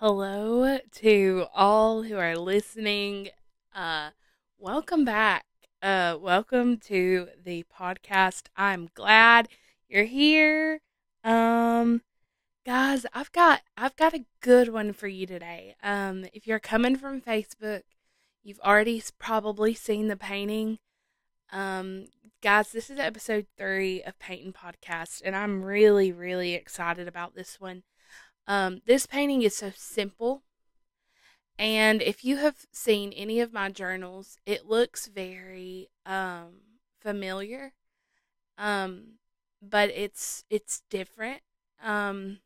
Hello to all who are listening. Uh, welcome back. Uh, welcome to the podcast. I'm glad you're here. Um, guys, I've got I've got a good one for you today. Um, if you're coming from Facebook, you've already probably seen the painting. Um, guys, this is episode three of Painting Podcast, and I'm really, really excited about this one. Um, this painting is so simple. And if you have seen any of my journals, it looks very um, familiar. Um, but it's it's different. Um,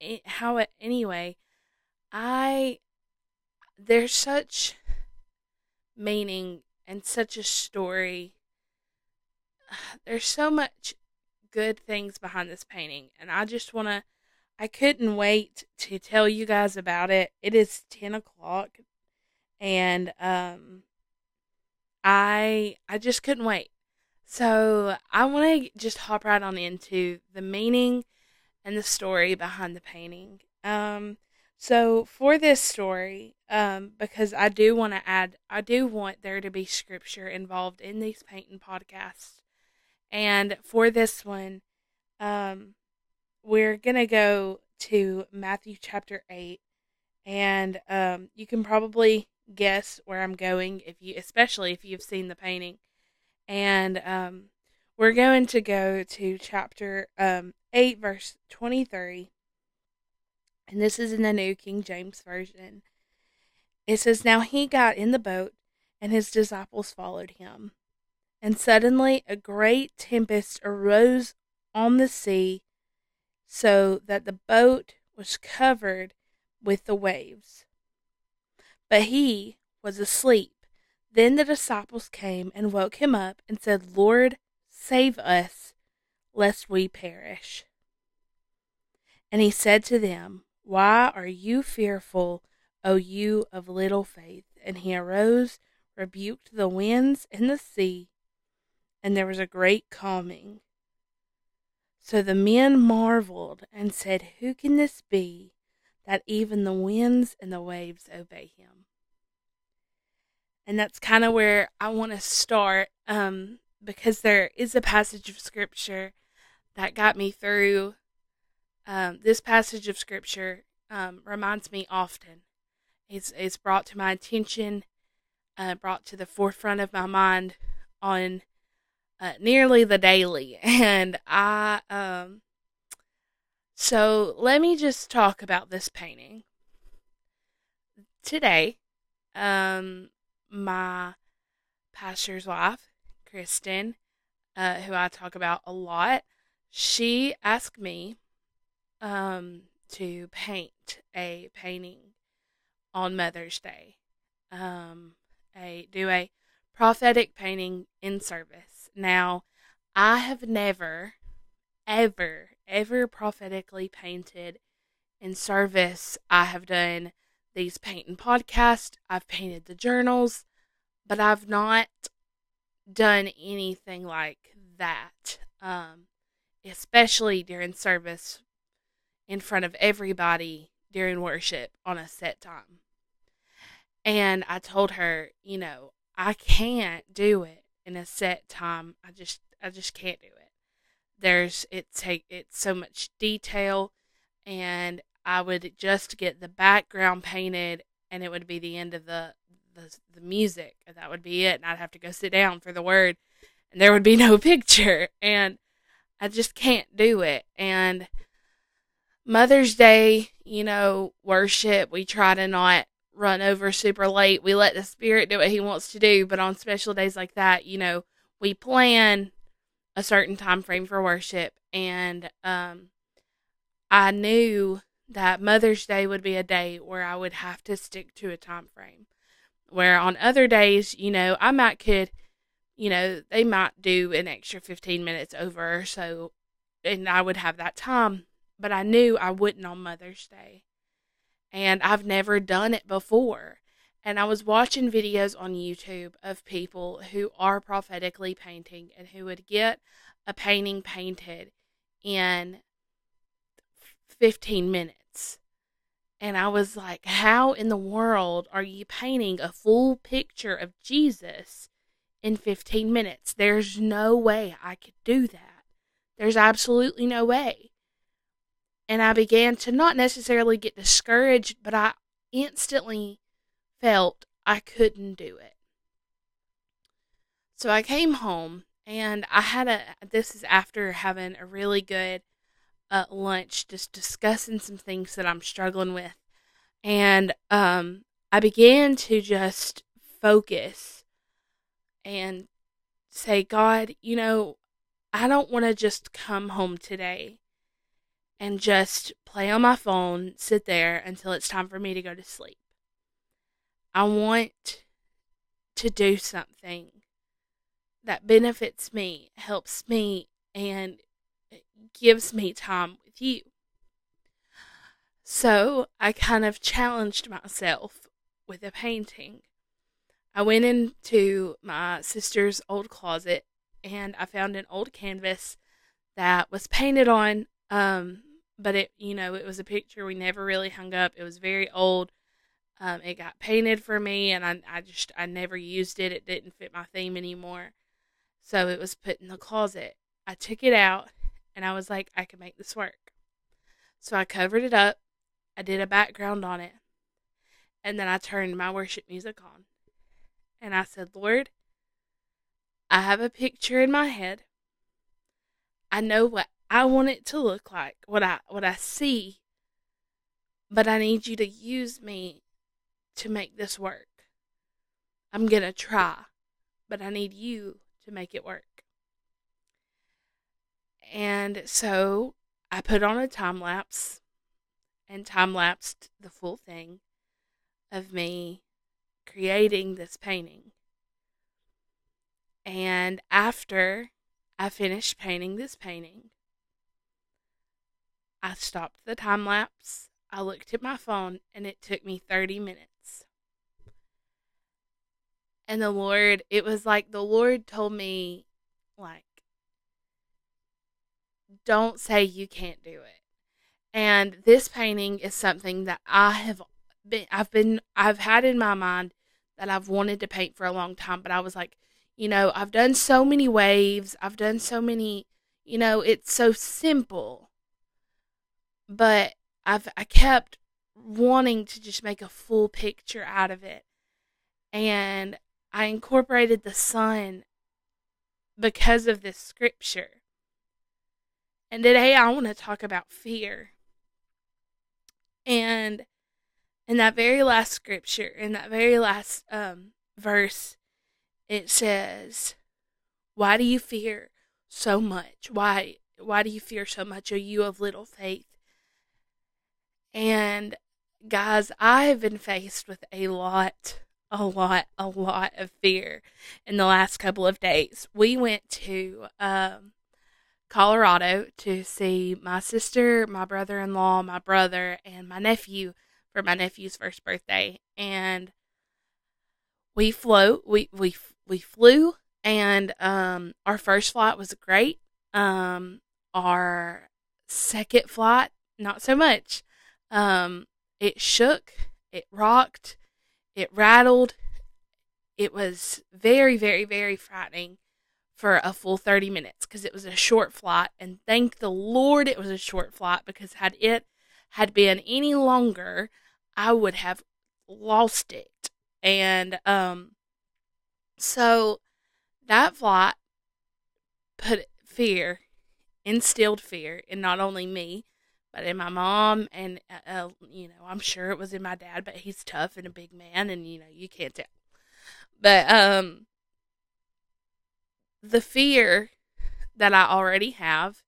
it, how it, anyway, I there's such meaning and such a story. There's so much good things behind this painting, and I just want to I couldn't wait to tell you guys about it. It is 10 o'clock and um I I just couldn't wait. So I want to just hop right on into the meaning and the story behind the painting. Um so for this story, um because I do want to add I do want there to be scripture involved in these painting podcasts. And for this one, um we're going to go to Matthew chapter 8 and um, you can probably guess where I'm going if you especially if you've seen the painting. And um, we're going to go to chapter um, 8 verse 23. And this is in the New King James version. It says now he got in the boat and his disciples followed him. And suddenly a great tempest arose on the sea so that the boat was covered with the waves. But he was asleep. Then the disciples came and woke him up and said, Lord, save us, lest we perish. And he said to them, Why are you fearful, O you of little faith? And he arose, rebuked the winds and the sea, and there was a great calming. So the men marveled and said, Who can this be that even the winds and the waves obey him? And that's kind of where I want to start um, because there is a passage of scripture that got me through. Um, this passage of scripture um, reminds me often. It's, it's brought to my attention, uh, brought to the forefront of my mind on uh, nearly the daily. And I, um, so let me just talk about this painting. Today, um, my pastor's wife, Kristen, uh, who I talk about a lot, she asked me, um, to paint a painting on Mother's Day. Um, a do a prophetic painting in service. Now, I have never, ever, ever prophetically painted in service. I have done these painting podcasts, I've painted the journals, but I've not done anything like that. Um, especially during service in front of everybody during worship on a set time. And I told her, you know, I can't do it in a set time. I just I just can't do it. There's it take it's so much detail and I would just get the background painted and it would be the end of the the, the music. That would be it and I'd have to go sit down for the word and there would be no picture and I just can't do it. And Mother's Day, you know, worship, we try to not run over super late. We let the spirit do what he wants to do, but on special days like that, you know, we plan a certain time frame for worship and um I knew that Mother's Day would be a day where I would have to stick to a time frame. Where on other days, you know, I might could, you know, they might do an extra 15 minutes over so and I would have that time, but I knew I wouldn't on Mother's Day and I've never done it before. And I was watching videos on YouTube of people who are prophetically painting and who would get a painting painted in 15 minutes. And I was like, how in the world are you painting a full picture of Jesus in 15 minutes? There's no way I could do that. There's absolutely no way. And I began to not necessarily get discouraged, but I instantly felt I couldn't do it. So I came home and I had a, this is after having a really good uh, lunch, just discussing some things that I'm struggling with. And um, I began to just focus and say, God, you know, I don't want to just come home today and just play on my phone, sit there until it's time for me to go to sleep. I want to do something that benefits me, helps me, and gives me time with you. So I kind of challenged myself with a painting. I went into my sister's old closet and I found an old canvas that was painted on, um, but it, you know, it was a picture we never really hung up. It was very old. Um, it got painted for me, and I, I just, I never used it. It didn't fit my theme anymore. So it was put in the closet. I took it out and I was like, I can make this work. So I covered it up. I did a background on it. And then I turned my worship music on. And I said, Lord, I have a picture in my head. I know what I want it to look like, what I what I see. But I need you to use me to make this work. I'm going to try, but I need you to make it work. And so I put on a time lapse and time lapsed the full thing of me creating this painting. And after I finished painting this painting, I stopped the time lapse. I looked at my phone and it took me 30 minutes. And the Lord, it was like the Lord told me, like, don't say you can't do it. And this painting is something that I have been, I've been, I've had in my mind that I've wanted to paint for a long time, but I was like, you know, I've done so many waves, I've done so many, you know, it's so simple. But I've, I kept wanting to just make a full picture out of it. And I incorporated the sun because of this scripture. And today I want to talk about fear. And in that very last scripture, in that very last um, verse, it says, Why do you fear so much? Why why do you fear so much, O you of little faith? And guys, I've been faced with a lot a lot, a lot of fear in the last couple of days. We went to um, Colorado to see my sister, my brother in law, my brother, and my nephew for my nephew's first birthday. And we flew, we, we, we flew, and um, our first flight was great. Um, our second flight, not so much. Um, it shook, it rocked it rattled. It was very, very, very frightening for a full 30 minutes because it was a short flight. And thank the Lord it was a short flight because had it had been any longer, I would have lost it. And um, so that flight put fear, instilled fear in not only me, but in my mom and uh, uh, you know i'm sure it was in my dad but he's tough and a big man and you know you can't tell. But um the fear that i already have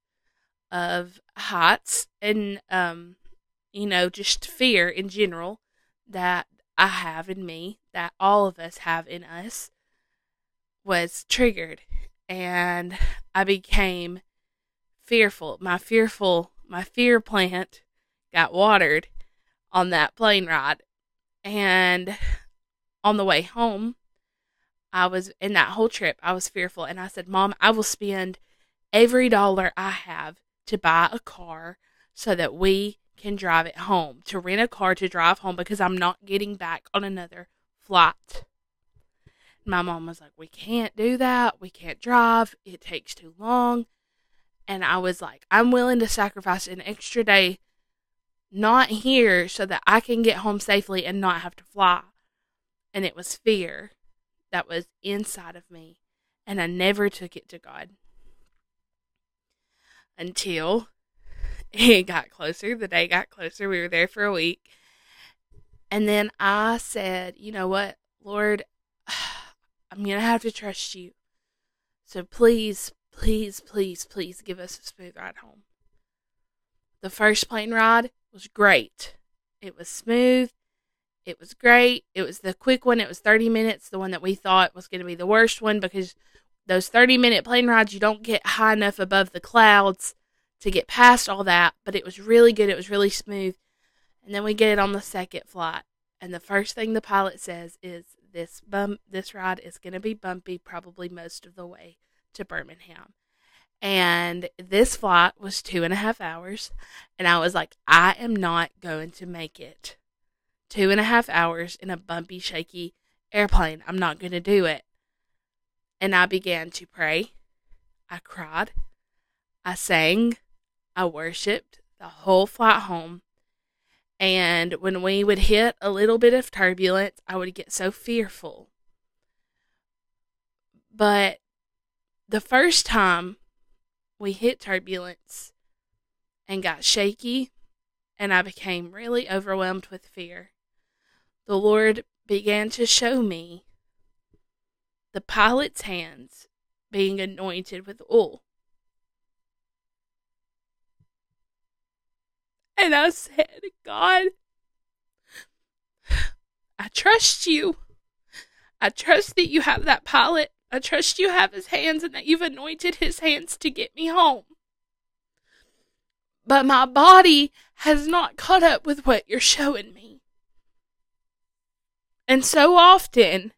of heights and um you know just fear in general that i have in me that all of us have in us was triggered. And i became fearful. My fearful my fear plant got watered on that plane ride. And on the way home, I was in that whole trip, I was fearful. And I said, Mom, I will spend every dollar I have to buy a car so that we can drive it home, to rent a car to drive home because I'm not getting back on another flight. My mom was like, We can't do that. We can't drive. It takes too long. And I was like, I'm willing to sacrifice an extra day not here so that I can get home safely and not have to fly. And it was fear that was inside of me. And I never took it to God until it got closer. The day got closer. We were there for a week. And then I said, you know what, Lord, I'm going to have to trust you. So please, please, please, please give us a smooth ride home. The first plane ride was great. It was smooth. It was great. It was the quick one. It was 30 minutes, the one that we thought was going to be the worst one because those 30 minute plane rides, you don't get high enough above the clouds to get past all that. But it was really good. It was really smooth. And then we get it on the second flight. And the first thing the pilot says is this bump this ride is going to be bumpy probably most of the way to Birmingham. And this flight was two and a half hours. And I was like, I am not going to make it. Two and a half hours in a bumpy, shaky airplane. I'm not going to do it. And I began to pray. I cried. I sang. I worshiped the whole flight home. And when we would hit a little bit of turbulence, I would get so fearful. But the first time we hit turbulence and got shaky, and I became really overwhelmed with fear, the Lord began to show me the pilot's hands being anointed with oil. And I said, God, I trust you. I trust that you have that pilot. I trust you have his hands and that you've anointed his hands to get me home. But my body has not caught up with what you're showing me. And so often,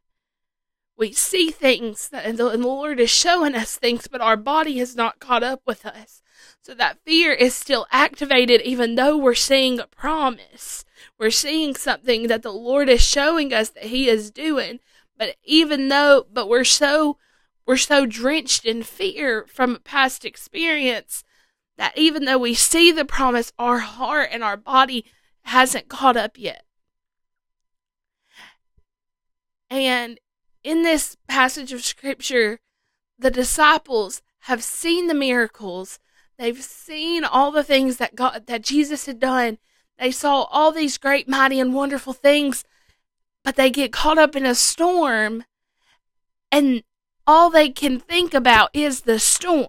we see things that, and the Lord is showing us things, but our body has not caught up with us. So that fear is still activated even though we're seeing a promise. We're seeing something that the Lord is showing us that He is doing. But even though, but we're so, we're so drenched in fear from past experience that even though we see the promise, our heart and our body hasn't caught up yet. And in this passage of scripture, the disciples have seen the miracles They've seen all the things that God, that Jesus had done. They saw all these great, mighty, and wonderful things, but they get caught up in a storm and all they can think about is the storm.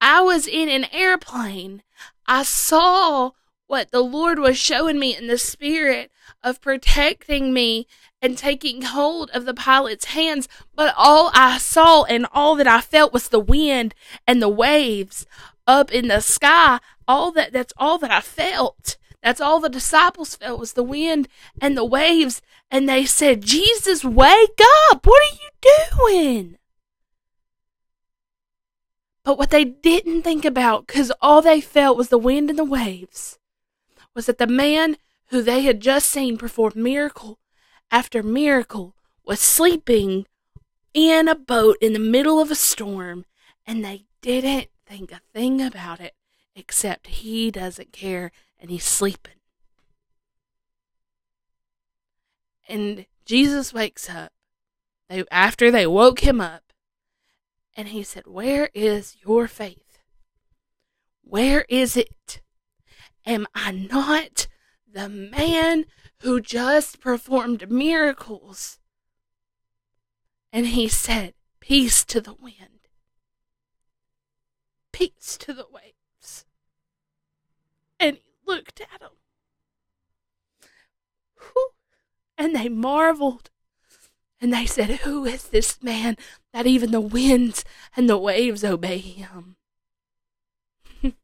I was in an airplane. I saw what the Lord was showing me in the spirit of protecting me and taking hold of the pilot's hands, but all I saw and all that I felt was the wind and the waves up in the sky. All that that's all that I felt. That's all the disciples felt was the wind and the waves. And they said, Jesus, wake up! What are you doing? But what they didn't think about, because all they felt was the wind and the waves, was that the man who they had just seen perform miracle after miracle was sleeping in a boat in the middle of a storm, and they didn't think a thing about it except he doesn't care and he's sleeping. And Jesus wakes up. They after they woke him up, and he said, "Where is your faith? Where is it?" Am I not the man who just performed miracles? And he said, Peace to the wind, peace to the waves. And he looked at them. And they marveled. And they said, Who is this man that even the winds and the waves obey him?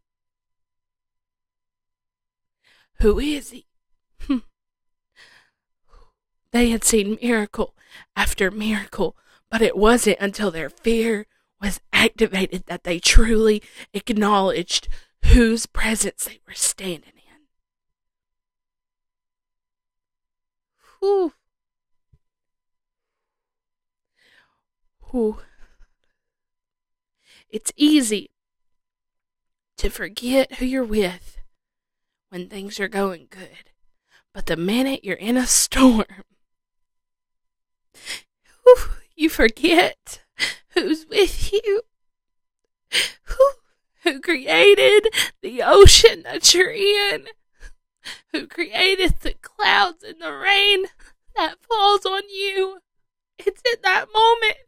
Who is he? they had seen miracle after miracle, but it wasn't until their fear was activated that they truly acknowledged whose presence they were standing in. Whew. Whew. It's easy to forget who you're with when things are going good. But the minute you're in a storm, whew, you forget who's with you, who, who created the ocean that you're in, who created the clouds and the rain that falls on you. It's in that moment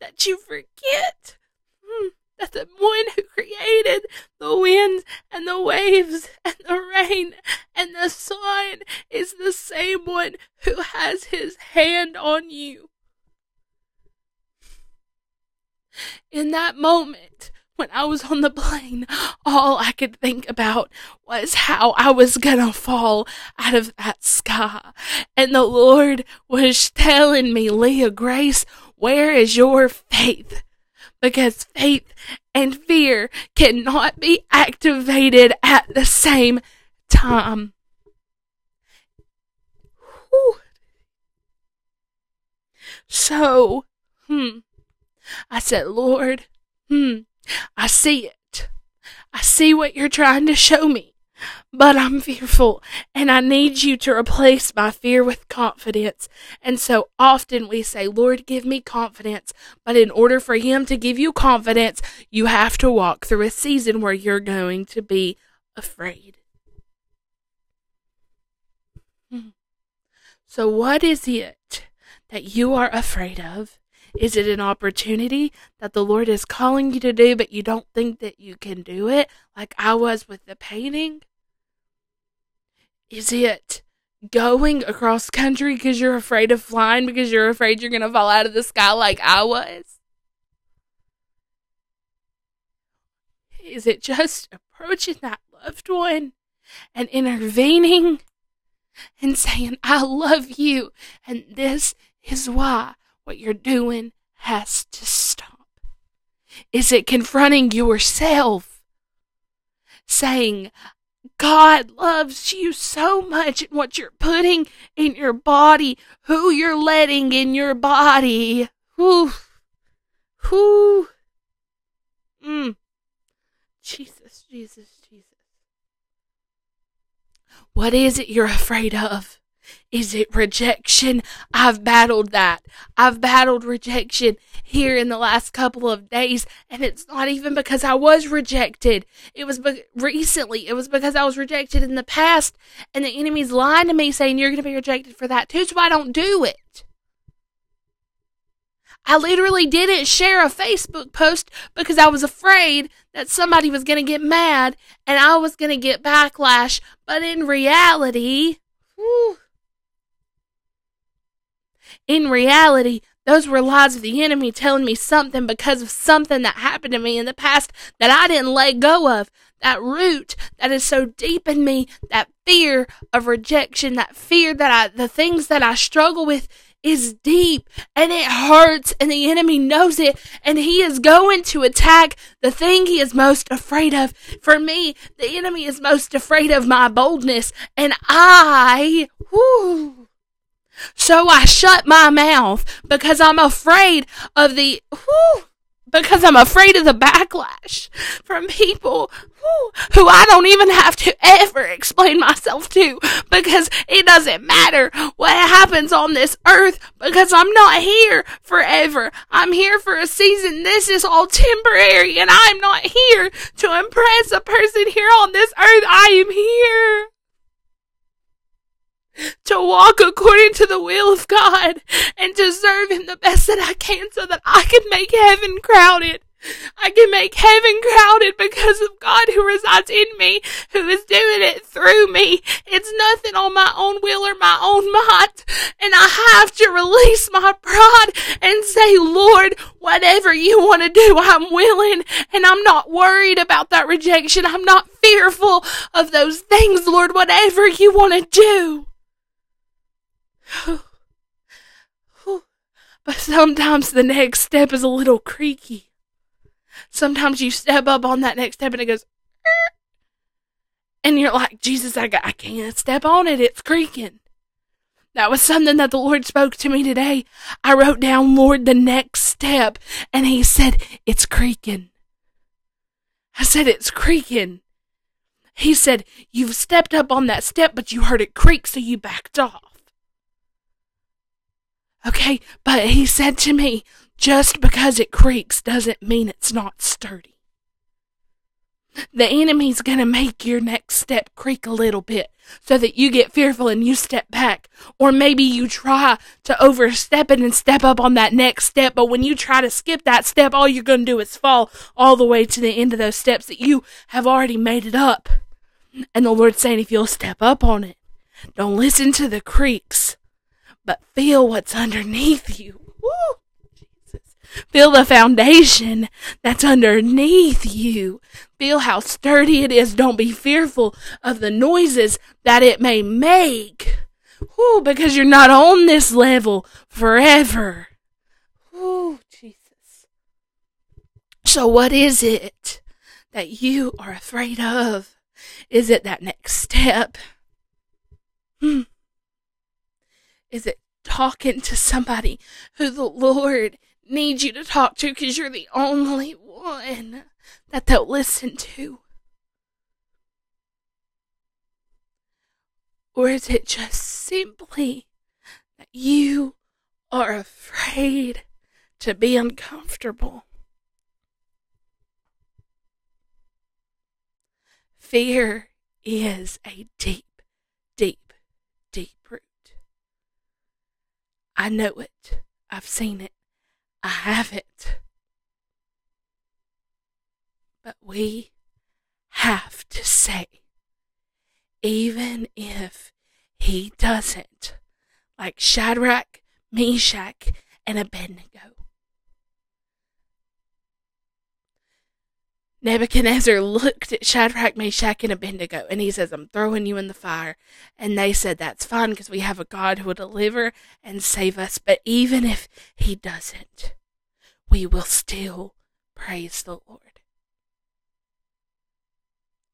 that you forget hmm, that the one who created the winds and the waves and the rain and the sun is the same one who has his hand on you. In that moment, when I was on the plane, all I could think about was how I was gonna fall out of that sky. And the Lord was telling me, Leah Grace, where is your faith? Because faith and fear cannot be activated at the same time. Whew. So, hmm, I said, Lord, hmm, I see it. I see what you're trying to show me, but I'm fearful and I need you to replace my fear with confidence. And so often we say, Lord, give me confidence. But in order for Him to give you confidence, you have to walk through a season where you're going to be afraid. Hmm. So, what is it that you are afraid of? Is it an opportunity that the Lord is calling you to do, but you don't think that you can do it, like I was with the painting? Is it going across country because you're afraid of flying, because you're afraid you're going to fall out of the sky like I was? Is it just approaching that loved one and intervening and saying, I love you, and this is why what you're doing has to stop? Is it confronting yourself? Saying, God loves you so much and what you're putting in your body, who you're letting in your body. Whew. Whew. Mm. Jesus, Jesus, Jesus. What is it you're afraid of? Is it rejection? I've battled that. I've battled rejection here in the last couple of days, and it's not even because I was rejected. It was be- recently. It was because I was rejected in the past, and the enemy's lying to me saying you're going to be rejected for that too, so I don't do it. I literally didn't share a Facebook post because I was afraid that somebody was going to get mad and I was going to get backlash. But in reality, whew, in reality, those were lies of the enemy telling me something because of something that happened to me in the past that I didn't let go of. That root that is so deep in me, that fear of rejection, that fear that I, the things that I struggle with is deep and it hurts and the enemy knows it and he is going to attack the thing he is most afraid of. For me, the enemy is most afraid of my boldness and I, whoo, so I shut my mouth because I'm afraid of the, whew, because I'm afraid of the backlash from people whew, who I don't even have to ever explain myself to because it doesn't matter what happens on this earth because I'm not here forever. I'm here for a season. This is all temporary and I'm not here to impress a person here on this earth. I am here to walk according to the will of God and to serve Him the best that I can so that I can make heaven crowded. I can make heaven crowded because of God who resides in me, who is doing it through me. It's nothing on my own will or my own might. And I have to release my pride and say, Lord, whatever you want to do, I'm willing. And I'm not worried about that rejection. I'm not fearful of those things, Lord, whatever you want to do. But sometimes the next step is a little creaky. Sometimes you step up on that next step and it goes, and you're like, Jesus, I, got, I can't step on it. It's creaking. That was something that the Lord spoke to me today. I wrote down, Lord, the next step, and He said, It's creaking. I said, It's creaking. He said, You've stepped up on that step, but you heard it creak, so you backed off. Okay, but he said to me, just because it creaks doesn't mean it's not sturdy. The enemy's gonna make your next step creak a little bit so that you get fearful and you step back. Or maybe you try to overstep it and step up on that next step, but when you try to skip that step, all you're gonna do is fall all the way to the end of those steps that you have already made it up. And the Lord's saying, if you'll step up on it, don't listen to the creaks, but feel what's underneath you. Woo! Jesus. Feel the foundation that's underneath you. Feel how sturdy it is. Don't be fearful of the noises that it may make. Woo, because you're not on this level forever. Woo, Jesus. So what is it that you are afraid of? Is it that next step? Hmm. Is it talking to somebody who the Lord needs you to talk to because you're the only one that they'll listen to? Or is it just simply that you are afraid to be uncomfortable? Fear is a deep deep deep I know it. I've seen it. I have it. But we have to say, even if he doesn't, like Shadrach, Meshach, and Abednego, Nebuchadnezzar looked at Shadrach, Meshach, and Abednego, and he says, I'm throwing you in the fire. And they said, That's fine because we have a God who will deliver and save us. But even if he doesn't, we will still praise the Lord.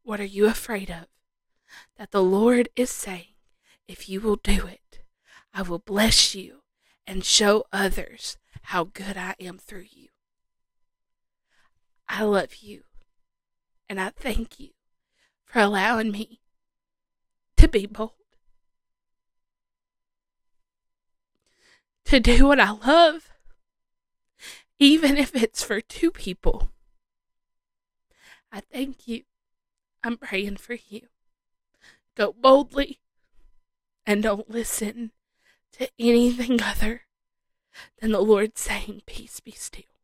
What are you afraid of? That the Lord is saying, If you will do it, I will bless you and show others how good I am through you. I love you and I thank you for allowing me to be bold. To do what I love, even if it's for two people. I thank you. I'm praying for you. Go boldly and don't listen to anything other than the Lord saying, Peace be still.